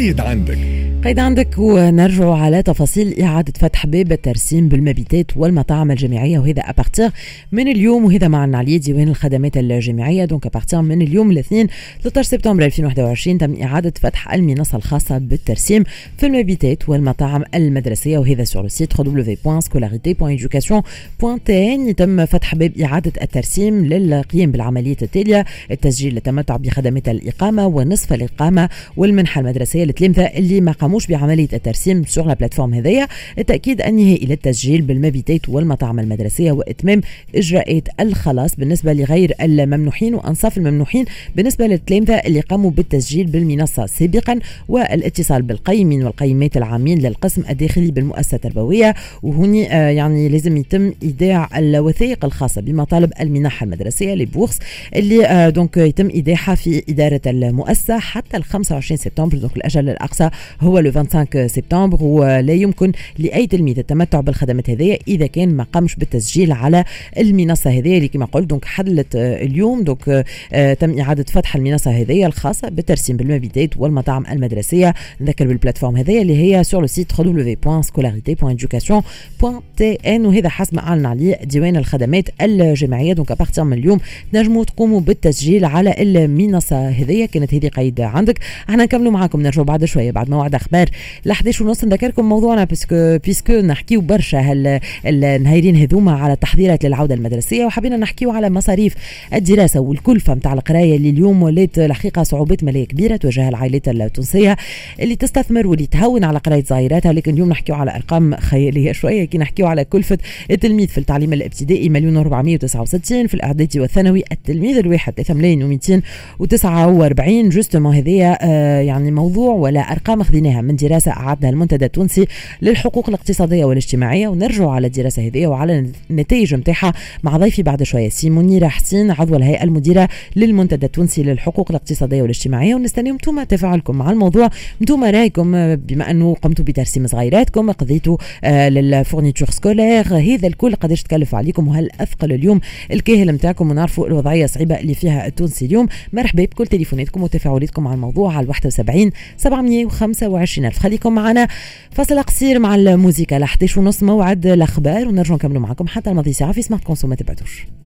قيد عندك. قيد عندك ونرجع على تفاصيل إعادة فتح باب الترسيم بالمبيتات والمطاعم الجامعية وهذا à partir من اليوم وهذا معنا على ديوان الخدمات الجامعية donc à partir من اليوم الاثنين 13 سبتمبر 2021 تم إعادة فتح المنصة الخاصة بالترسيم في المبيتات والمطاعم المدرسية وهذا sur le site www.scolarité.education.tn يتم فتح باب إعادة الترسيم للقيام بالعمليات التالية التسجيل للتمتع بخدمات الإقامة ونصف الإقامة والمنحة المدرسية للتلامذة اللي ما قاموش بعملية الترسيم سوغ لا بلاتفورم هذيا التأكيد النهائي للتسجيل بالمبيتات والمطاعم المدرسية وإتمام إجراءات الخلاص بالنسبة لغير الممنوحين وأنصاف الممنوحين بالنسبة للتلامذه اللي قاموا بالتسجيل بالمنصة سابقا والاتصال بالقيمين والقيمات العامين للقسم الداخلي بالمؤسسة التربوية. وهني آه، يعني لازم يتم إيداع الوثائق الخاصة بمطالب المنح المدرسية لبورس اللي آه، donc يتم إيداعها في إدارة المؤسسة حتى ال 25 سبتمبر. donc الأجل الأقصى هو le 25 سبتمبر ولا يمكن لأي تلميذ التمتع بالخدمات هذه إذا كان ما قامش بالتسجيل على المنصة هذه. اللي كما قلت donc حلت آه، اليوم donc آه، تم إعادة فتح المنصة هذه الخاصة بالترسيم بالمبيتات والمطاعم المدرسية. نذكر بال plateforme هذه اللي هي sur le site www.scolarité.education.tn وهذا حسب ما أعلن عليه ديوان الخدمات الجامعيه donc à partir من اليوم تنجموا تقوموا بالتسجيل على المنصة هذه. كانت هذه قيد عندك. إحنا نكملوا معكم نرجعوا بعد شوية بعد موعد أخبار ل 11 ونص نذكركم موضوعنا parce que parce que نحكيو برشا النهارين هذوما على التحضيرات للعودة المدرسية وحبينا نحكيو على مصاريف الدراسة والكلفة نتاع القراية اللي اليوم ولات الحقيقة صعوبات مالية كبيرة تواجه العائلات التونسية اللي تستثمر واللي تراهن على قراية صغيراتها لكن اليوم نحكيو على أرقام خيالية شوية. كي نحكيو على كلفة التلميذ في التعليم الابتدائي مليون و469 في الأعدادي والثانوي التلميذ الواحد 3 ملايين و249 justement هذايا آه يعني موضوع ولا أرقام خذيناها. من دراسة اعدها المنتدى التونسي للحقوق الاقتصادية والاجتماعية. ونرجع على الدراسة هذه وعلى النتائج نتاعها مع ضيفي بعد شوية سي حسين عضو الهيئة المديرة للمنتدى التونسي للحقوق الاقتصادية والاجتماعية. ونستنيو أنتم تفاعلكم مع الموضوع. أنتم رايكم بما أنه قمتوا بترسيم صغيراتكم قضيتوا آه لل fournitures scolaires هذا الكل قداش تكلف عليكم وهل أثقل اليوم؟ الكاهل نتاعكم ونعرفوا الوضعية الصعيبة اللي فيها التونسي اليوم. مرحبا بكل تليفوناتكم وتفاعلاتكم مع الموضوع على 71 725 ألف. خليكم معنا. فاصل قصير مع الموسيقى. ل 11 ونص موعد الأخبار ونرجع نكملوا معكم حتى الماضي ساعة في Smart Conso ما تبعدوش